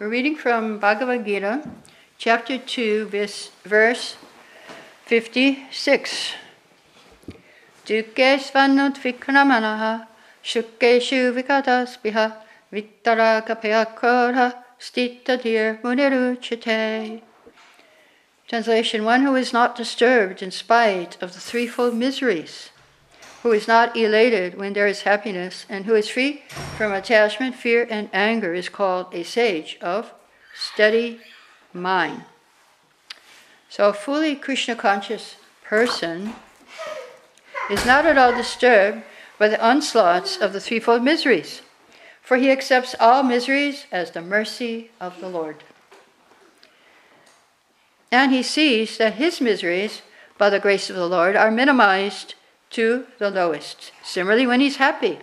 We're reading from Bhagavad Gita, chapter 2, verse, verse 56. Dukke svannut vikramanaha, shukkeshu vikadaspiha, vittara. Translation One who is not disturbed in spite of the threefold miseries who is not elated when there is happiness, and who is free from attachment, fear, and anger is called a sage of steady mind. So, a fully Krishna conscious person is not at all disturbed by the onslaughts of the threefold miseries, for he accepts all miseries as the mercy of the Lord. And he sees that his miseries, by the grace of the Lord, are minimized to the lowest. Similarly, when he's happy,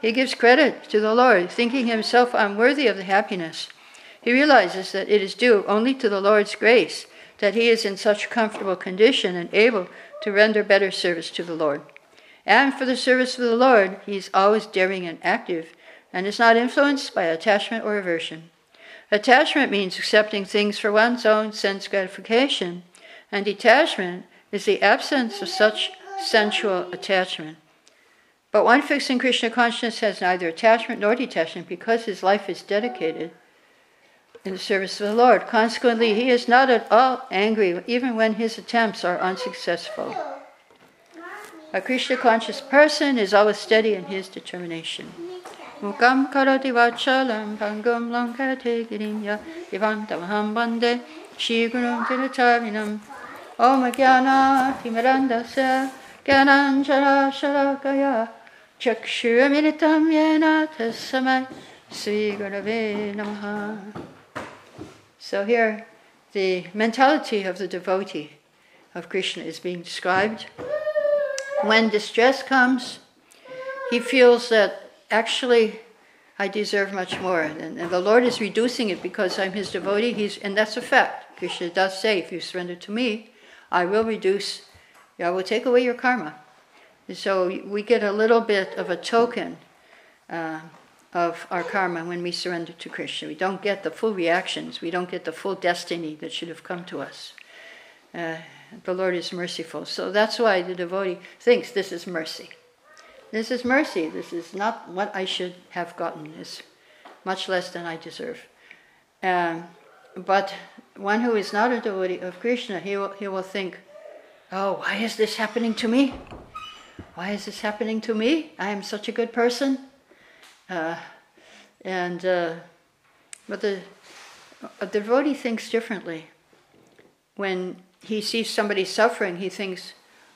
he gives credit to the Lord, thinking himself unworthy of the happiness. He realizes that it is due only to the Lord's grace that he is in such comfortable condition and able to render better service to the Lord. And for the service of the Lord, he is always daring and active and is not influenced by attachment or aversion. Attachment means accepting things for one's own sense gratification, and detachment is the absence of such sensual attachment. But one fixed in Krishna consciousness has neither attachment nor detachment because his life is dedicated in the service of the Lord. Consequently, he is not at all angry even when his attempts are unsuccessful. A Krishna conscious person is always steady in his determination. Mukam karati vachalam bhangam lankate girinya ivantamaham bande shri gurum tirachavinam om jnana timirandasya ज्ञानाञ्जलाशलाकया चक्षुरमिलितं येन तस्मै श्रीगुरवे namaha. So here, the mentality of the devotee of Krishna is being described. When distress comes, he feels that actually I deserve much more. And, and, the Lord is reducing it because I'm his devotee. He's, and that's a fact. Krishna does say, if you surrender to me, I will reduce I will take away your karma. So we get a little bit of a token uh, of our karma when we surrender to Krishna. We don't get the full reactions, we don't get the full destiny that should have come to us. Uh, the Lord is merciful. So that's why the devotee thinks this is mercy. This is mercy. This is not what I should have gotten. It's much less than I deserve. Um, but one who is not a devotee of Krishna, he will, he will think, Oh, why is this happening to me? Why is this happening to me? I am such a good person. Uh, and uh, but the a devotee thinks differently. When he sees somebody suffering, he thinks,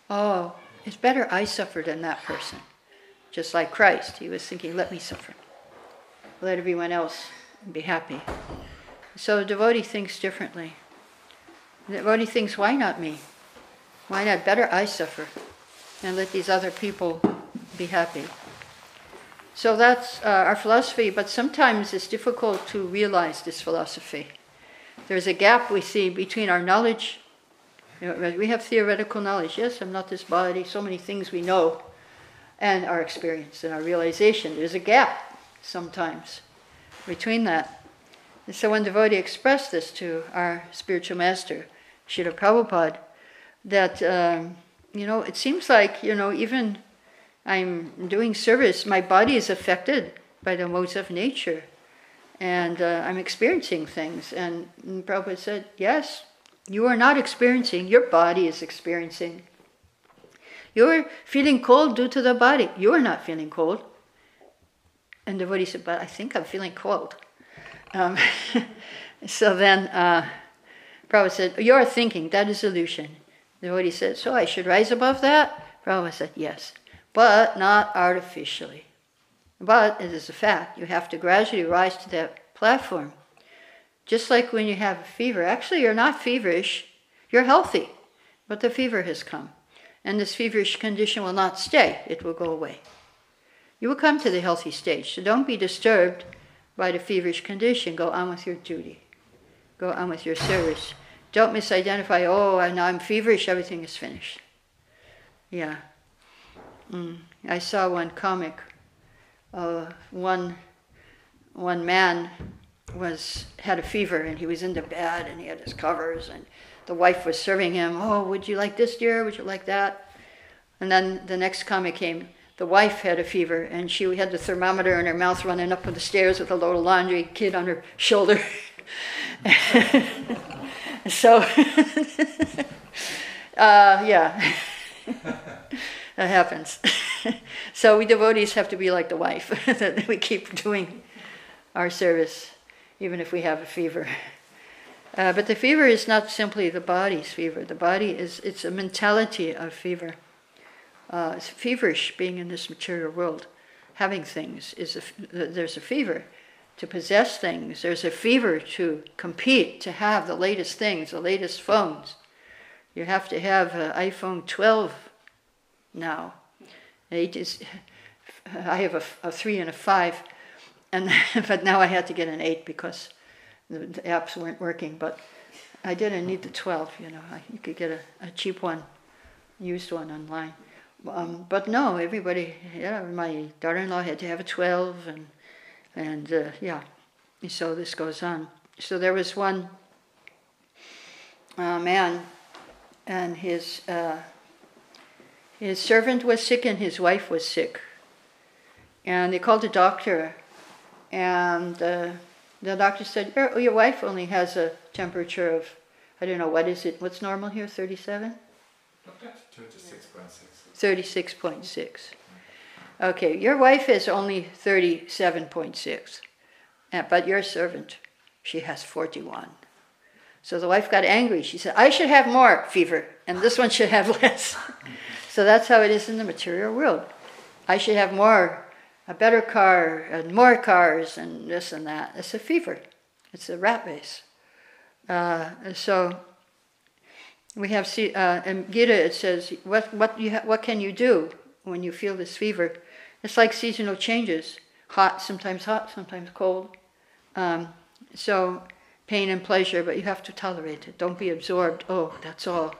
"Oh, it's better I suffer than that person." Just like Christ, he was thinking, "Let me suffer. Let everyone else be happy." So the devotee thinks differently. The devotee thinks, "Why not me? Why not? Better I suffer and let these other people be happy. So that's uh, our philosophy, but sometimes it's difficult to realize this philosophy. There's a gap we see between our knowledge. You know, we have theoretical knowledge. Yes, I'm not this body, so many things we know, and our experience and our realization. There's a gap sometimes between that. And so when devotee expressed this to our spiritual master, Srila Prabhupada, that um, you know it seems like you know even I'm doing service, my body is affected by the modes of nature, and uh, I'm experiencing things. And Prabhupada said, yes, you are not experiencing; your body is experiencing. You're feeling cold due to the body. You are not feeling cold. And the devotee said, but I think I'm feeling cold. Um, so then uh, Prabhupada said, you're thinking, that is illusion. The devotee said, So I should rise above that? Prabhupada said, Yes, but not artificially. But it is a fact, you have to gradually rise to that platform. Just like when you have a fever. Actually, you're not feverish, you're healthy, but the fever has come. And this feverish condition will not stay, it will go away. You will come to the healthy stage, so don't be disturbed by the feverish condition. Go on with your duty, go on with your service. Don't misidentify, oh, now I'm feverish, everything is finished. Yeah. Mm. I saw one comic, uh, one, one man was had a fever and he was in the bed and he had his covers and the wife was serving him. Oh, would you like this, dear? Would you like that? And then the next comic came. The wife had a fever and she had the thermometer in her mouth running up the stairs with a load of laundry, kid on her shoulder. so, uh, yeah, that happens. so we devotees have to be like the wife, that we keep doing our service even if we have a fever. Uh, but the fever is not simply the body's fever. The body is, it's a mentality of fever. Uh, it's feverish being in this material world. Having things is a, there's a fever to possess things. There's a fever to compete, to have the latest things, the latest phones. You have to have an iPhone 12 now. Is, I have a, a three and a five, and but now I had to get an eight because the, the apps weren't working, but I didn't need the 12, you know. I, you could get a, a cheap one, used one online. Um, but no, everybody, yeah, my daughter-in-law had to have a 12, and, and uh, yeah, so this goes on. So there was one uh, man, and his, uh, his servant was sick and his wife was sick. And they called a doctor, and uh, the doctor said, your, your wife only has a temperature of, I don't know, what is it? What's normal here? 37? 36.6. 36.6. Okay, your wife is only 37.6, but your servant, she has 41. So the wife got angry. She said, I should have more fever, and this one should have less. so that's how it is in the material world. I should have more a better car and more cars and this and that. It's a fever. It's a rat race. Uh, so we have uh, in Gita it says what what you ha- what can you do when you feel this fever? It's like seasonal changes, hot sometimes hot sometimes cold. Um, so pain and pleasure, but you have to tolerate it. Don't be absorbed. Oh, that's all.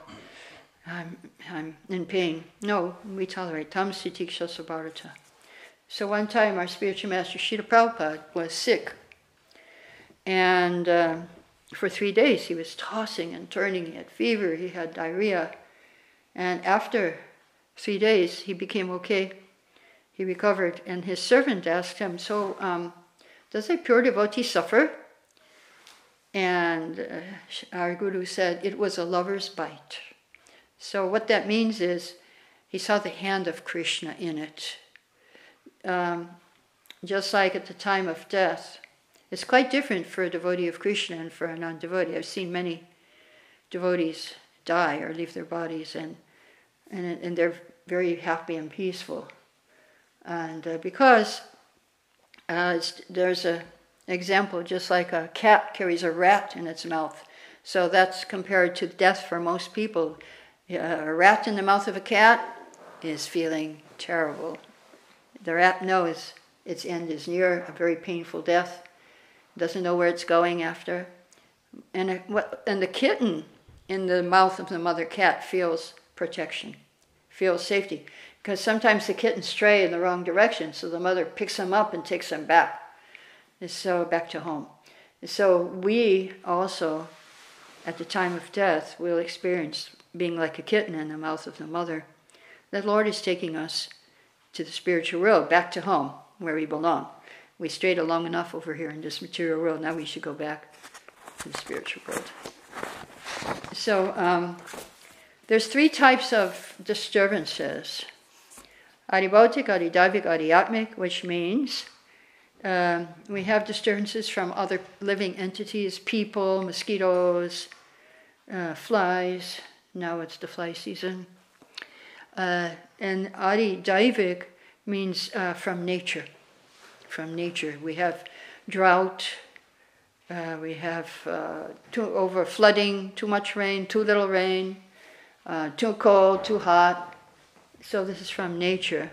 I'm I'm in pain. No, we tolerate. Tam sitiksha sabharata. So one time our spiritual master Srila Prabhupada was sick. And uh, for three days he was tossing and turning. He had fever, he had diarrhea. And after three days he became okay. He recovered. And his servant asked him, So, um, does a pure devotee suffer? And uh, our guru said, It was a lover's bite. So, what that means is he saw the hand of Krishna in it um, just like at the time of death. It's quite different for a devotee of Krishna and for a non devotee. I've seen many devotees die or leave their bodies, and, and, and they're very happy and peaceful. And uh, because uh, there's an example, just like a cat carries a rat in its mouth. So that's compared to death for most people. Uh, a rat in the mouth of a cat is feeling terrible the rat knows its end is near, a very painful death, doesn't know where it's going after. And, it, what, and the kitten in the mouth of the mother cat feels protection, feels safety. Because sometimes the kittens stray in the wrong direction, so the mother picks them up and takes them back. And so back to home. And so we also, at the time of death, will experience being like a kitten in the mouth of the mother. The Lord is taking us to the spiritual world, back to home, where we belong. We strayed long enough over here in this material world, now we should go back to the spiritual world. So, um, there's three types of disturbances Adibautic, Adidaivic, Adhyatmic, which means um, we have disturbances from other living entities, people, mosquitoes, uh, flies. Now it's the fly season. Uh, and Adi means uh, from nature. From nature. We have drought, uh, we have uh, too, over flooding, too much rain, too little rain, uh, too cold, too hot. So this is from nature.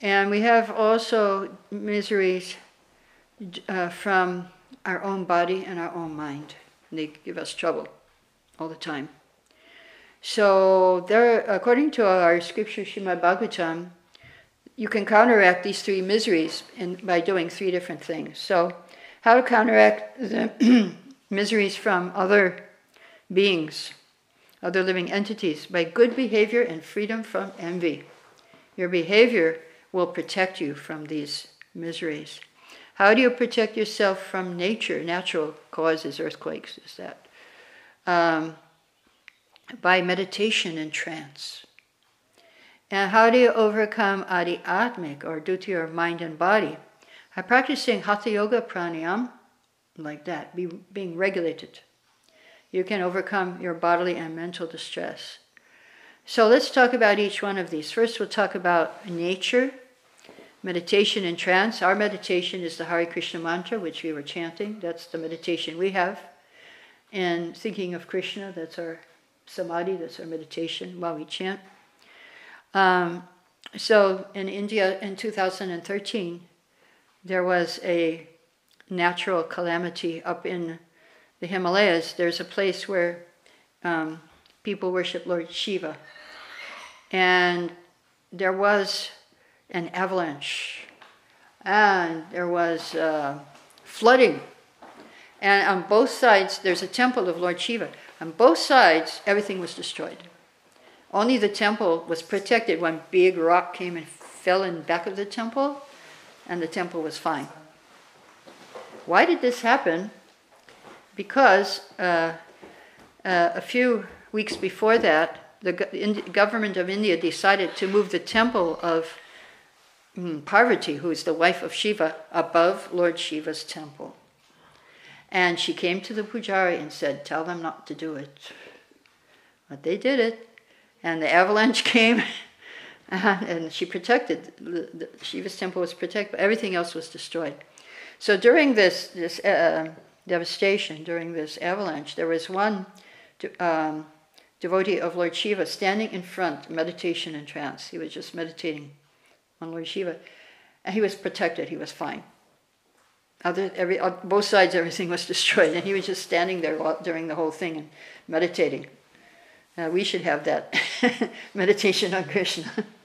And we have also miseries uh, from our own body and our own mind. They give us trouble all the time. So there, according to our scripture, Shrimad Bhagavatam, you can counteract these three miseries in, by doing three different things. So how to counteract the miseries from other beings, other living entities, by good behavior and freedom from envy. Your behavior will protect you from these miseries. How do you protect yourself from nature, natural causes, earthquakes? Is that um, by meditation and trance? And how do you overcome adi atmic or due to your mind and body? By practicing hatha yoga pranayam, like that, be, being regulated. You can overcome your bodily and mental distress. So let's talk about each one of these. First, we'll talk about nature, meditation and trance. Our meditation is the Hare Krishna mantra, which we were chanting. That's the meditation we have. And thinking of Krishna, that's our samadhi, that's our meditation while we chant. Um, so in India in 2013, there was a natural calamity up in the Himalayas. There's a place where um, people worship Lord Shiva and there was an avalanche, and there was uh, flooding. And on both sides, there's a temple of Lord Shiva. On both sides, everything was destroyed. Only the temple was protected. One big rock came and fell in back of the temple, and the temple was fine. Why did this happen? Because uh, uh, a few weeks before that, the government of India decided to move the temple of mm, Parvati, who is the wife of Shiva, above Lord Shiva's temple. And she came to the pujari and said, Tell them not to do it. But they did it. And the avalanche came, and she protected. The, Shiva's temple was protected, but everything else was destroyed. So during this, this uh, devastation, during this avalanche, there was one. Um, devotee of Lord Shiva standing in front, meditation and trance. He was just meditating on Lord Shiva. And he was protected, he was fine. Other, every, both sides, everything was destroyed, and he was just standing there during the whole thing and meditating. Uh, we should have that meditation on Krishna.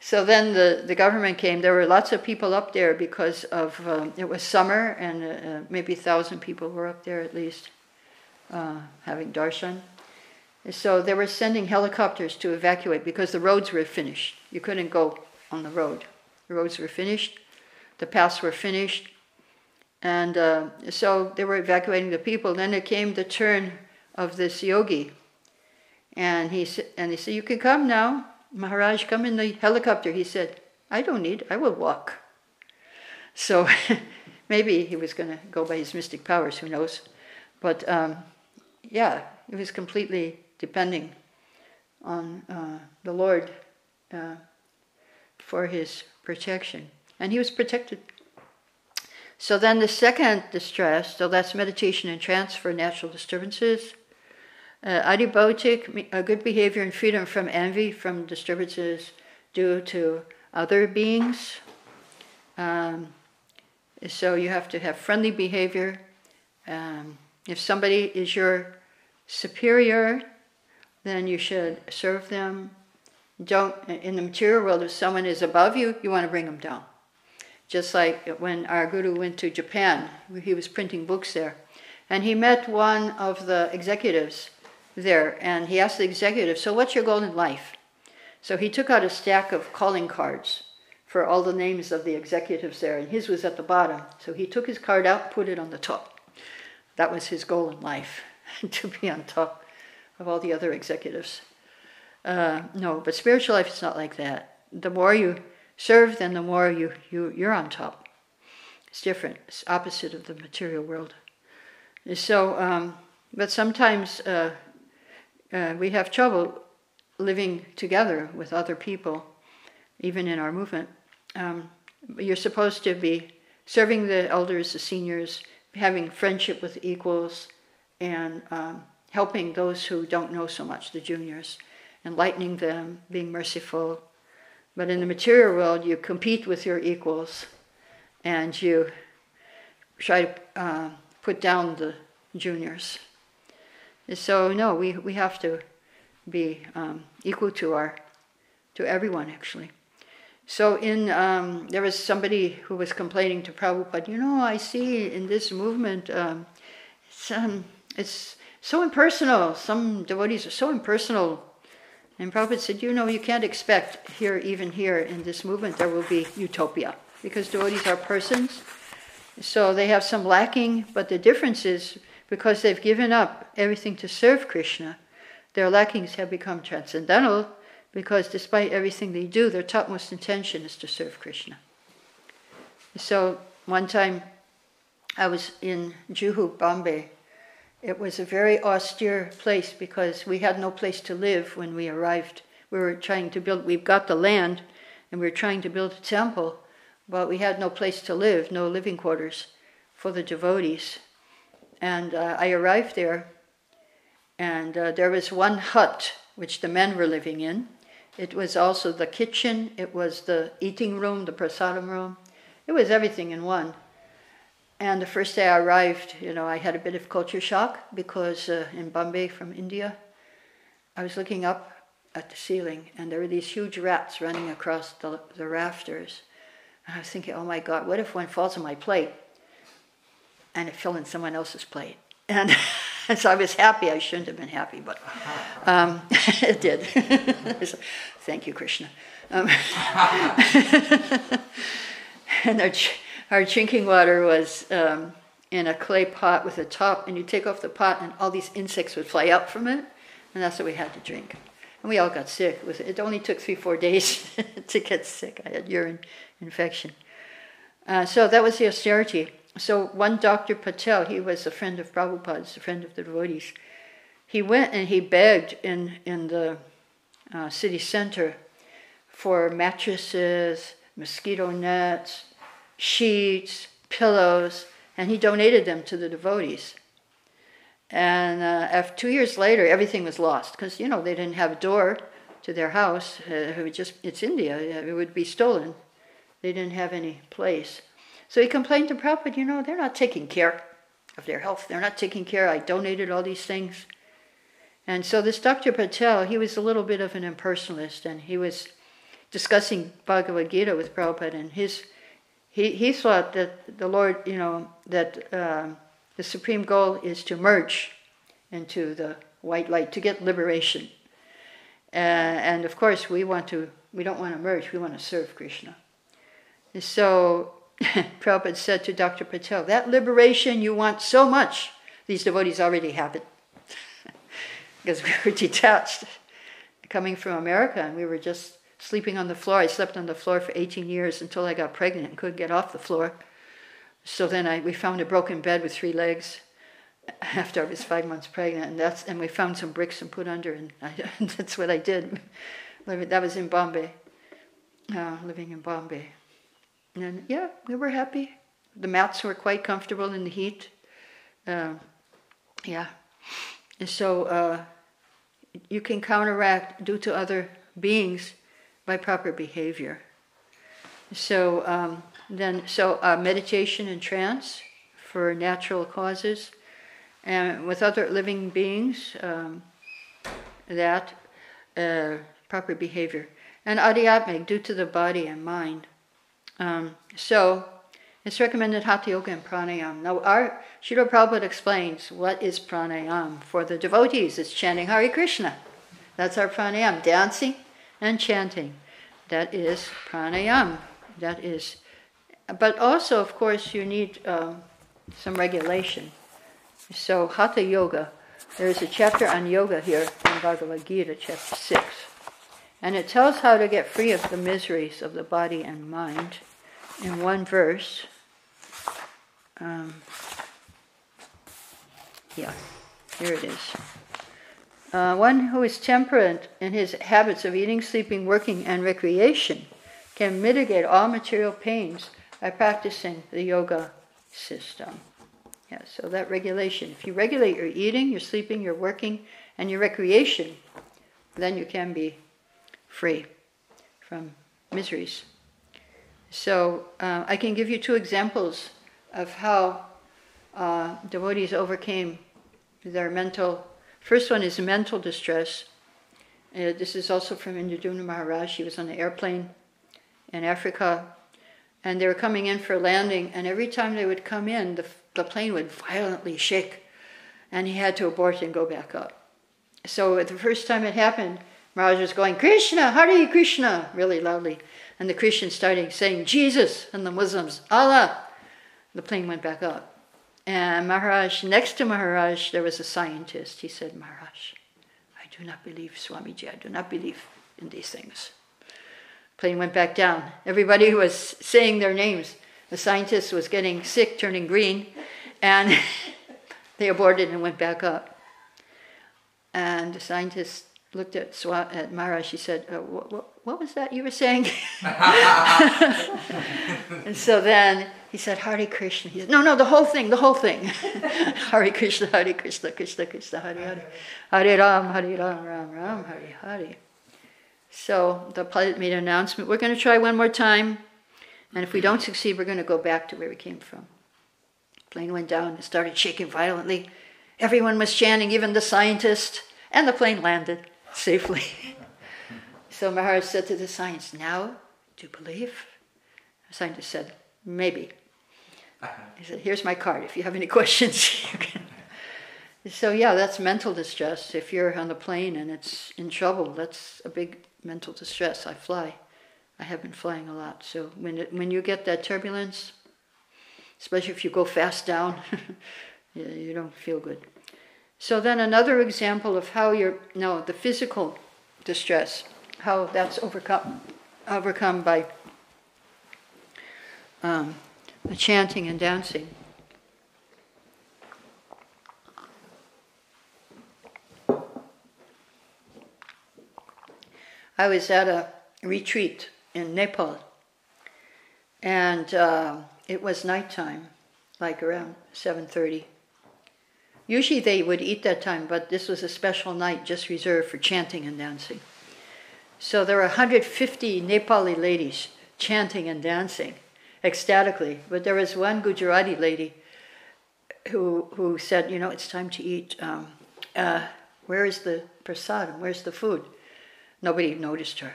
so then the, the government came. There were lots of people up there because of um, it was summer, and uh, uh maybe a thousand people were up there at least uh, having darshan. So they were sending helicopters to evacuate because the roads were finished. You couldn't go on the road. The roads were finished, the paths were finished, and uh, so they were evacuating the people. Then it came the turn of this yogi, and he and they said, "You can come now, Maharaj. Come in the helicopter." He said, "I don't need. I will walk." So maybe he was going to go by his mystic powers. Who knows? But um, yeah, it was completely depending on uh, the Lord uh, for his protection. And he was protected. So then the second distress, so that's meditation and trance for natural disturbances. Uh, adibautic, uh, good behavior and freedom from envy, from disturbances due to other beings. Um, so you have to have friendly behavior. Um, if somebody is your superior, then you should serve them. Don't, in the material world, if someone is above you, you want to bring them down. Just like when our guru went to Japan, he was printing books there. And he met one of the executives there, and he asked the executive, So, what's your goal in life? So, he took out a stack of calling cards for all the names of the executives there, and his was at the bottom. So, he took his card out, put it on the top. That was his goal in life, to be on top of all the other executives. Uh, no, but spiritual life is not like that. The more you serve, then the more you, you, you're on top. It's different. It's opposite of the material world. So, um, but sometimes uh, uh, we have trouble living together with other people, even in our movement. Um, you're supposed to be serving the elders, the seniors, having friendship with equals, and um, helping those who don't know so much, the juniors, enlightening them, being merciful. But in the material world, you compete with your equals and you try to uh, put down the juniors. So, no, we, we have to be um, equal to our to everyone actually. So in um, there was somebody who was complaining to Prabhupada, you know, I see in this movement, um, it's, um, it's so impersonal. Some devotees are so impersonal. And Prabhupada said, you know, you can't expect here, even here in this movement, there will be utopia because devotees are persons. So they have some lacking, but the difference is because they've given up everything to serve Krishna, their lackings have become transcendental because despite everything they do, their topmost intention is to serve Krishna. So one time I was in Juhu, Bombay. It was a very austere place because we had no place to live when we arrived. We were trying to build, we've got the land, and we were trying to build a temple, but we had no place to live, no living quarters for the devotees. And uh, I arrived there, and uh, there was one hut which the men were living in. It was also the kitchen, it was the eating room, the prasadam room. It was everything in one. And the first day I arrived, you know, I had a bit of culture shock because uh, in Bombay from India, I was looking up at the ceiling and there were these huge rats running across the, the rafters. And I was thinking, oh my God, what if one falls on my plate? And it fell in someone else's plate. And so I was happy. I shouldn't have been happy, but um, it did. Thank you, Krishna. Um, and our, our drinking water was um, in a clay pot with a top, and you take off the pot, and all these insects would fly out from it, and that's what we had to drink. And we all got sick. It, was, it only took three, four days to get sick. I had urine infection. Uh, so that was the austerity. So one Dr. Patel, he was a friend of Prabhupada's, a friend of the devotees. He went and he begged in, in the uh, city center for mattresses, mosquito nets, sheets, pillows, and he donated them to the devotees. And uh, after two years later, everything was lost because you know they didn't have a door to their house. Uh, it just it's India; it would be stolen. They didn't have any place. So he complained to Prabhupada, you know, they're not taking care of their health. They're not taking care. I donated all these things. And so this Dr. Patel, he was a little bit of an impersonalist, and he was discussing Bhagavad Gita with Prabhupada, and his he, he thought that the Lord, you know, that uh, the supreme goal is to merge into the white light, to get liberation. Uh, and of course, we want to, we don't want to merge, we want to serve Krishna. And so Prabhupada said to Dr. Patel, that liberation you want so much, these devotees already have it. because we were detached, coming from America, and we were just sleeping on the floor. I slept on the floor for 18 years until I got pregnant and couldn't get off the floor. So then I, we found a broken bed with three legs after I was five months pregnant, and that's and we found some bricks and put under, and I, that's what I did. That was in Bombay, uh, living in Bombay. And yeah, we were happy. The mats were quite comfortable in the heat. Uh, yeah. And so uh, you can counteract due to other beings by proper behavior. So um, then, so uh, meditation and trance for natural causes, and with other living beings, um, that uh, proper behavior, and adhyatmic due to the body and mind. Um, so it's recommended Hatha Yoga and Pranayama. Now, our Srila Prabhupada explains what is pranayama. For the devotees, it's chanting Hare Krishna. That's our pranayama, dancing and chanting. That is pranayama. That is, but also, of course, you need um, some regulation. So, Hatha Yoga, there's a chapter on yoga here in Bhagavad Gita, chapter 6. And it tells how to get free of the miseries of the body and mind in one verse. Um, yeah, here it is. Uh, one who is temperate in his habits of eating, sleeping, working, and recreation can mitigate all material pains by practicing the yoga system. Yeah, so that regulation. If you regulate your eating, your sleeping, your working, and your recreation, then you can be free from miseries. So uh, I can give you two examples of how uh, devotees overcame their mental. First one is mental distress. Uh, this is also from Indradyumna Maharaj. He was on an airplane in Africa, and they were coming in for landing, and every time they would come in, the, the plane would violently shake, and he had to abort and go back up. So the first time it happened, Maharaj was going, Krishna, Hare Krishna, really loudly. And the Christians started saying, Jesus, and the Muslims, Allah. The plane went back up. And Maharaj, next to Maharaj, there was a scientist. He said, Maharaj, I do not believe, Swamiji, I do not believe in these things. Plane went back down. Everybody was saying their names. The scientist was getting sick, turning green, and they aborted and went back up. And the scientist looked at, Swa- at Maharaj. He said, uh, what, what, what was that you were saying? and so then he said, "Hari Krishna. He said, no, no, the whole thing, the whole thing. Hari Krishna, Hari Krishna, Krishna Krishna, Hari Hari, Hari Ram, Hare Ram, Ram Ram, Hari Hari." So the pilot made an announcement, we're going to try one more time. And if we don't succeed, we're going to go back to where we came from. Plane went down and started shaking violently. Everyone was chanting, even the scientist, and the plane landed safely. so Maharaj said to the science, Now, do you believe? The scientist said, Maybe. He said, Here's my card. If you have any questions, you can. So, yeah, that's mental distress. If you're on the plane and it's in trouble, that's a big mental distress. I fly. I have been flying a lot. So, when, it, when you get that turbulence, especially if you go fast down, you don't feel good. So then another example of how you're no the physical distress, how that's overcome overcome by um, the chanting and dancing. I was at a retreat in Nepal, and uh, it was nighttime, like around seven thirty Usually they would eat that time, but this was a special night just reserved for chanting and dancing. So there were 150 Nepali ladies chanting and dancing ecstatically. But there was one Gujarati lady who, who said, You know, it's time to eat. Um, uh, where is the prasadam? Where's the food? Nobody noticed her.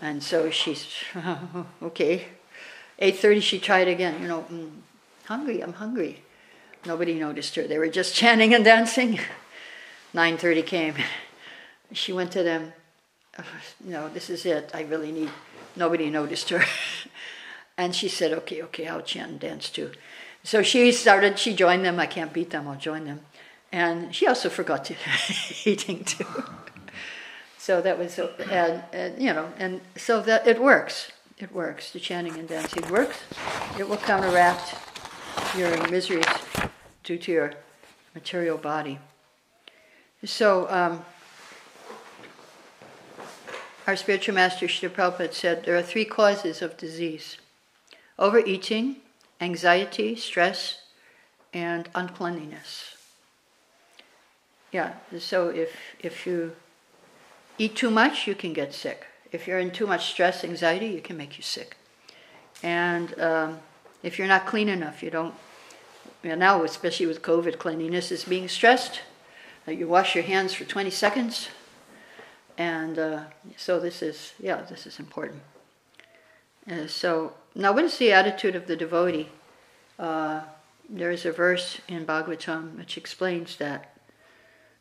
And so she's, okay. 8.30 she tried again, you know, mm, hungry, I'm hungry. Nobody noticed her. They were just chanting and dancing. 9:30 came. She went to them. No, this is it. I really need. Nobody noticed her. and she said, "Okay, okay, I'll chant and dance too." So she started. She joined them. I can't beat them. I'll join them. And she also forgot to eating too. so that was, and, and you know, and so that it works. It works. The chanting and dancing works. It will counteract your miseries due to your material body. So, um, our spiritual master Srila Prabhupada said there are three causes of disease overeating, anxiety, stress, and uncleanliness. Yeah, so if, if you eat too much, you can get sick. If you're in too much stress, anxiety, you can make you sick. And um, if you're not clean enough, you don't now, especially with COVID, cleanliness is being stressed. Uh, you wash your hands for 20 seconds. And uh, so this is, yeah, this is important. Uh, so now, what is the attitude of the devotee? Uh, there is a verse in Bhagavatam which explains that.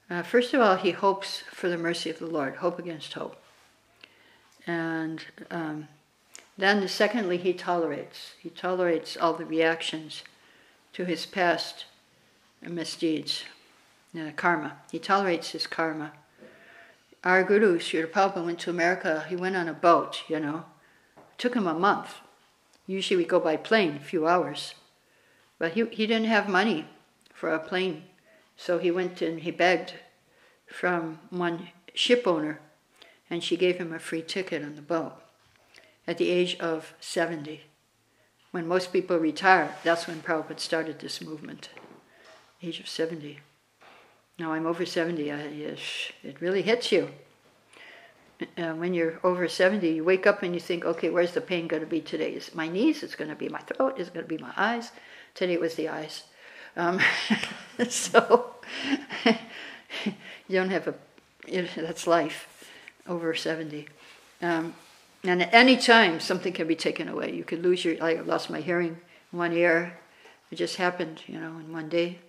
Uh, first of all, he hopes for the mercy of the Lord, hope against hope. And um, then, secondly, he tolerates. He tolerates all the reactions to his past misdeeds, uh, karma. He tolerates his karma. Our guru, Srila Prabhupada, went to America. He went on a boat, you know. It took him a month. Usually we go by plane, a few hours. But he, he didn't have money for a plane. So he went and he begged from one ship owner, and she gave him a free ticket on the boat at the age of 70 when most people retire, that's when Prabhupada started this movement, age of 70. Now I'm over 70, I, it really hits you. Uh, when you're over 70, you wake up and you think, okay, where's the pain going to be today? Is my knees? Is it going to be my throat? Is it going to be my eyes? Today it was the eyes. Um, so you don't have a, that's life over 70. Um, And at any time, something can be taken away. You could lose your, I lost my hearing in one ear. It just happened, you know, in one day.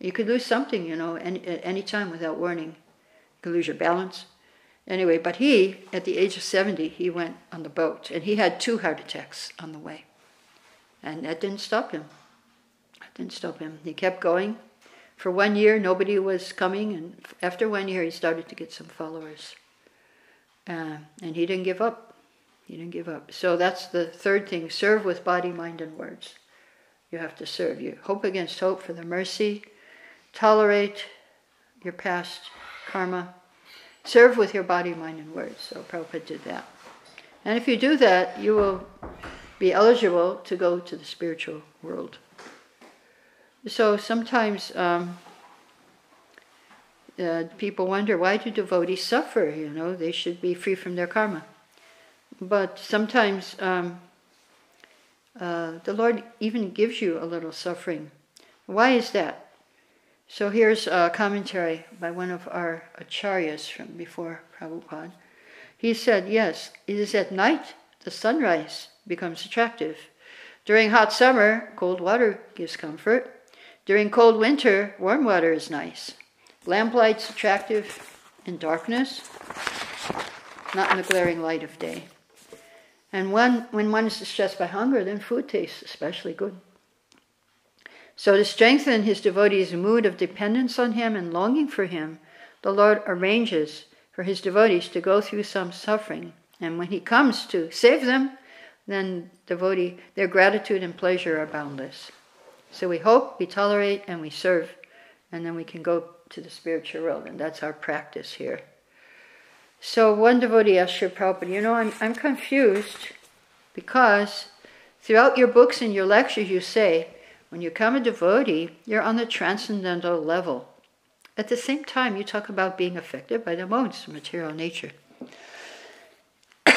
You could lose something, you know, any, at any time without warning. You could lose your balance. Anyway, but he, at the age of 70, he went on the boat and he had two heart attacks on the way. And that didn't stop him. That didn't stop him. He kept going. For one year, nobody was coming, and after one year, he started to get some followers. Uh, and he didn't give up. He didn't give up. So that's the third thing serve with body, mind, and words. You have to serve. You hope against hope for the mercy, tolerate your past karma, serve with your body, mind, and words. So Prabhupada did that. And if you do that, you will be eligible to go to the spiritual world. So sometimes um, uh, people wonder why do devotees suffer? You know, they should be free from their karma. But sometimes um, uh, the Lord even gives you a little suffering. Why is that? So here's a commentary by one of our acharyas from before Prabhupada. He said, Yes, it is at night the sunrise becomes attractive. During hot summer, cold water gives comfort. During cold winter, warm water is nice. Lamplight's attractive in darkness, not in the glaring light of day. And when, when one is distressed by hunger, then food tastes especially good. So, to strengthen his devotee's mood of dependence on him and longing for him, the Lord arranges for his devotees to go through some suffering. And when he comes to save them, then devotee, their gratitude and pleasure are boundless. So we hope, we tolerate, and we serve, and then we can go to the spiritual world, and that's our practice here. So one devotee asked Sri Prabhupada, you know, I'm, I'm confused because throughout your books and your lectures you say, when you become a devotee, you're on the transcendental level. At the same time, you talk about being affected by the modes of material nature.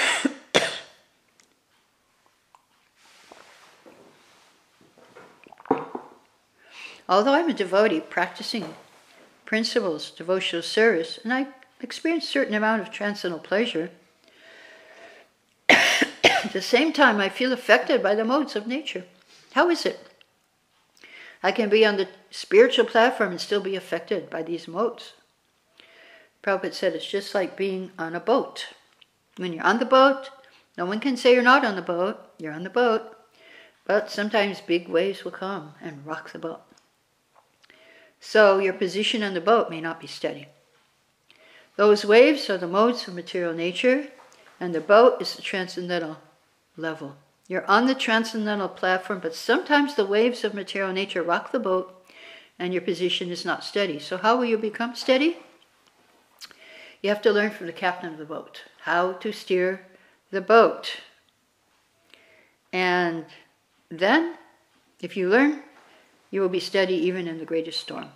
Although I'm a devotee practicing principles, devotional service, and I experience a certain amount of transcendental pleasure, at the same time I feel affected by the modes of nature. How is it? I can be on the spiritual platform and still be affected by these modes. Prabhupada said it's just like being on a boat. When you're on the boat, no one can say you're not on the boat, you're on the boat. But sometimes big waves will come and rock the boat. So your position on the boat may not be steady. Those waves are the modes of material nature, and the boat is the transcendental level. You're on the transcendental platform, but sometimes the waves of material nature rock the boat and your position is not steady. So, how will you become steady? You have to learn from the captain of the boat how to steer the boat. And then, if you learn, you will be steady even in the greatest storm.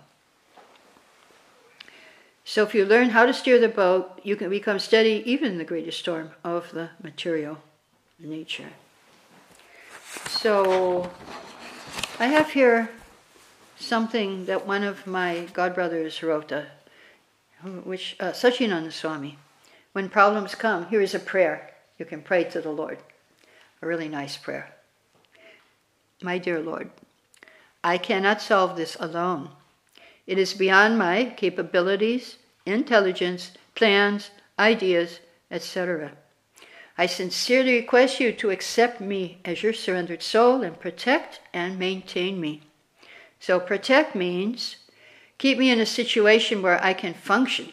So, if you learn how to steer the boat, you can become steady even in the greatest storm of the material nature. So, I have here something that one of my godbrothers wrote, uh, which uh, Sacinandana Swami. When problems come, here is a prayer you can pray to the Lord. A really nice prayer. My dear Lord, I cannot solve this alone. It is beyond my capabilities, intelligence, plans, ideas, etc. I sincerely request you to accept me as your surrendered soul and protect and maintain me. So, protect means keep me in a situation where I can function.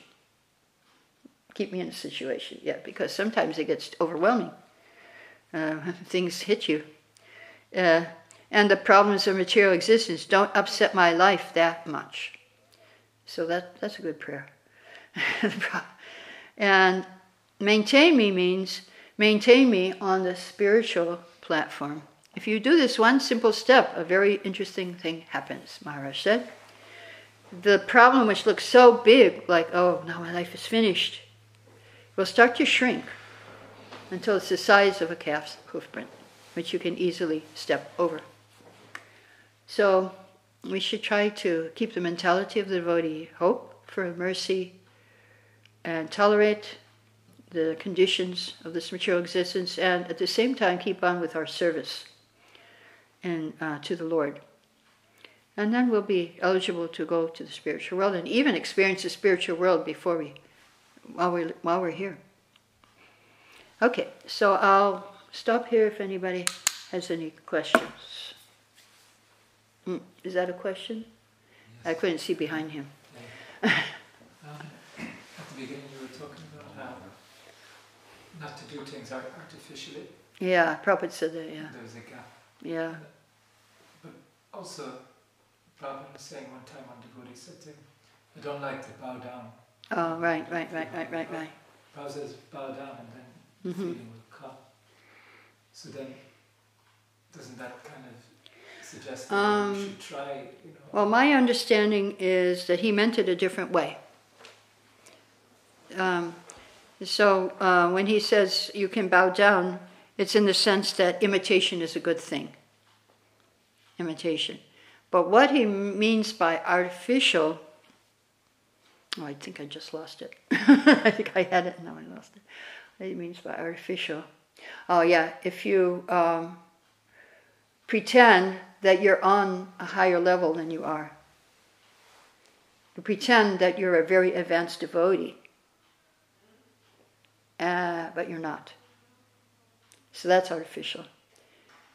Keep me in a situation, yeah, because sometimes it gets overwhelming. Uh, things hit you. Uh, and the problems of material existence don't upset my life that much. So that, that's a good prayer. and maintain me means maintain me on the spiritual platform. If you do this one simple step, a very interesting thing happens, Maharaj said. The problem which looks so big, like, oh, now my life is finished, will start to shrink until it's the size of a calf's hoofprint, which you can easily step over. So we should try to keep the mentality of the devotee, hope for mercy, and tolerate the conditions of this material existence and at the same time keep on with our service and uh, to the Lord. And then we'll be eligible to go to the spiritual world and even experience the spiritual world before we while we while we're here. Okay, so I'll stop here if anybody has any questions. Mm, is that a question? I couldn't see behind him. um, at the beginning, you were talking about how not to do things artificially. Yeah, Prabhupada said that, yeah. There's a gap. Yeah. But also, Prabhupada was saying one time on devotee sitting, I don't like to bow down. Oh, right, right, right, right, right, right. Prabhupada says bow down and then mm-hmm. feeling will come. So then, doesn't that kind of suggest that um, you should try, you know? Well, my understanding is that he meant it a different way. Um, so uh, when he says you can bow down, it's in the sense that imitation is a good thing. Imitation. But what he means by artificial, oh, I think I just lost it. I think I had it, now I lost it. What he means by artificial. Oh, yeah, if you um, pretend that you're on a higher level than you are, you pretend that you're a very advanced devotee uh, but you're not. So that's artificial.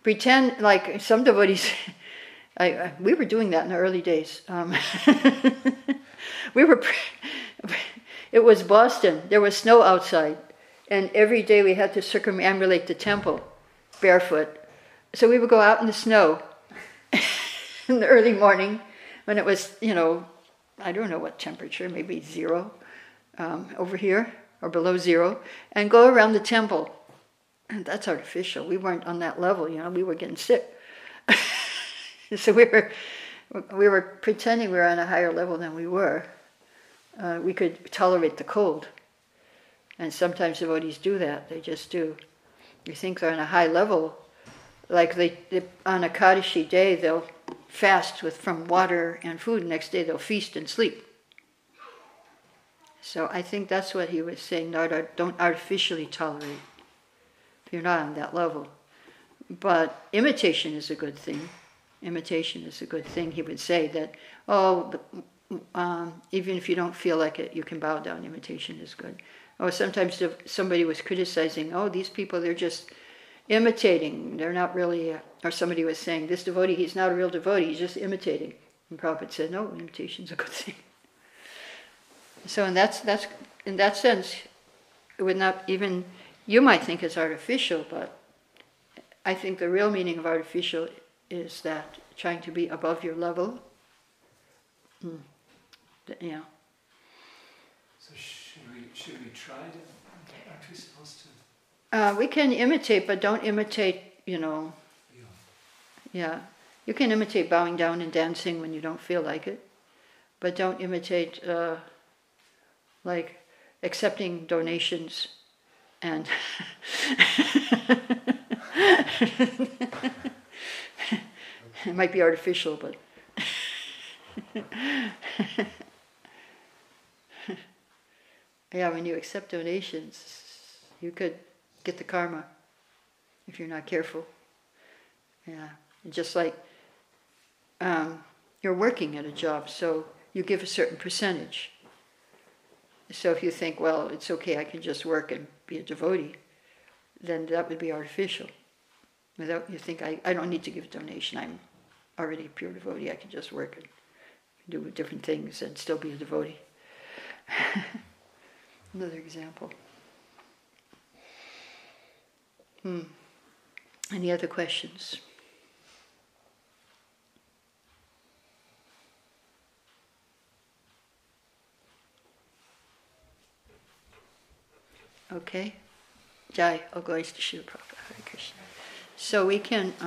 Pretend like some devotees. I, I, we were doing that in the early days. Um, we were. it was Boston. There was snow outside, and every day we had to circumambulate the temple barefoot. So we would go out in the snow in the early morning when it was, you know, I don't know what temperature, maybe zero um, over here or below zero and go around the temple. And that's artificial. We weren't on that level, you know, we were getting sick. so we were, we were pretending we were on a higher level than we were. Uh, we could tolerate the cold. And sometimes devotees do that, they just do. You think they're on a high level, like they, they on a Ekadashi day, they'll fast with from water and food, next day they'll feast and sleep. So I think that's what he was saying. Not, Don't artificially tolerate if you're not on that level. But imitation is a good thing. Imitation is a good thing. He would say that, oh, um, even if you don't feel like it, you can bow down. Imitation is good. Or sometimes somebody was criticizing, oh, these people, they're just imitating. They're not really, uh, or somebody was saying, this devotee, he's not a real devotee, he's just imitating. And Prabhupada said, no, imitation's a good thing. So in that, that's, in that sense, it would not even, you might think it's artificial, but I think the real meaning of artificial is that trying to be above your level. Mm. Yeah. So should we, should we try to, aren't we supposed to? Uh, we can imitate, but don't imitate, you know. Yeah. You can imitate bowing down and dancing when you don't feel like it, but don't imitate uh, like accepting donations and it might be artificial, but yeah, when you accept donations, you could get the karma if you're not careful. Yeah, just like um, you're working at a job, so you give a certain percentage. So if you think, well, it's okay, I can just work and be a devotee, then that would be artificial. Without you think, I, I don't need to give a donation, I'm already a pure devotee, I can just work and do different things and still be a devotee. Another example. Hmm. Any other questions? Okay? Jai, go to Shri Prabhupada. Hare Krishna. So we can. Uh,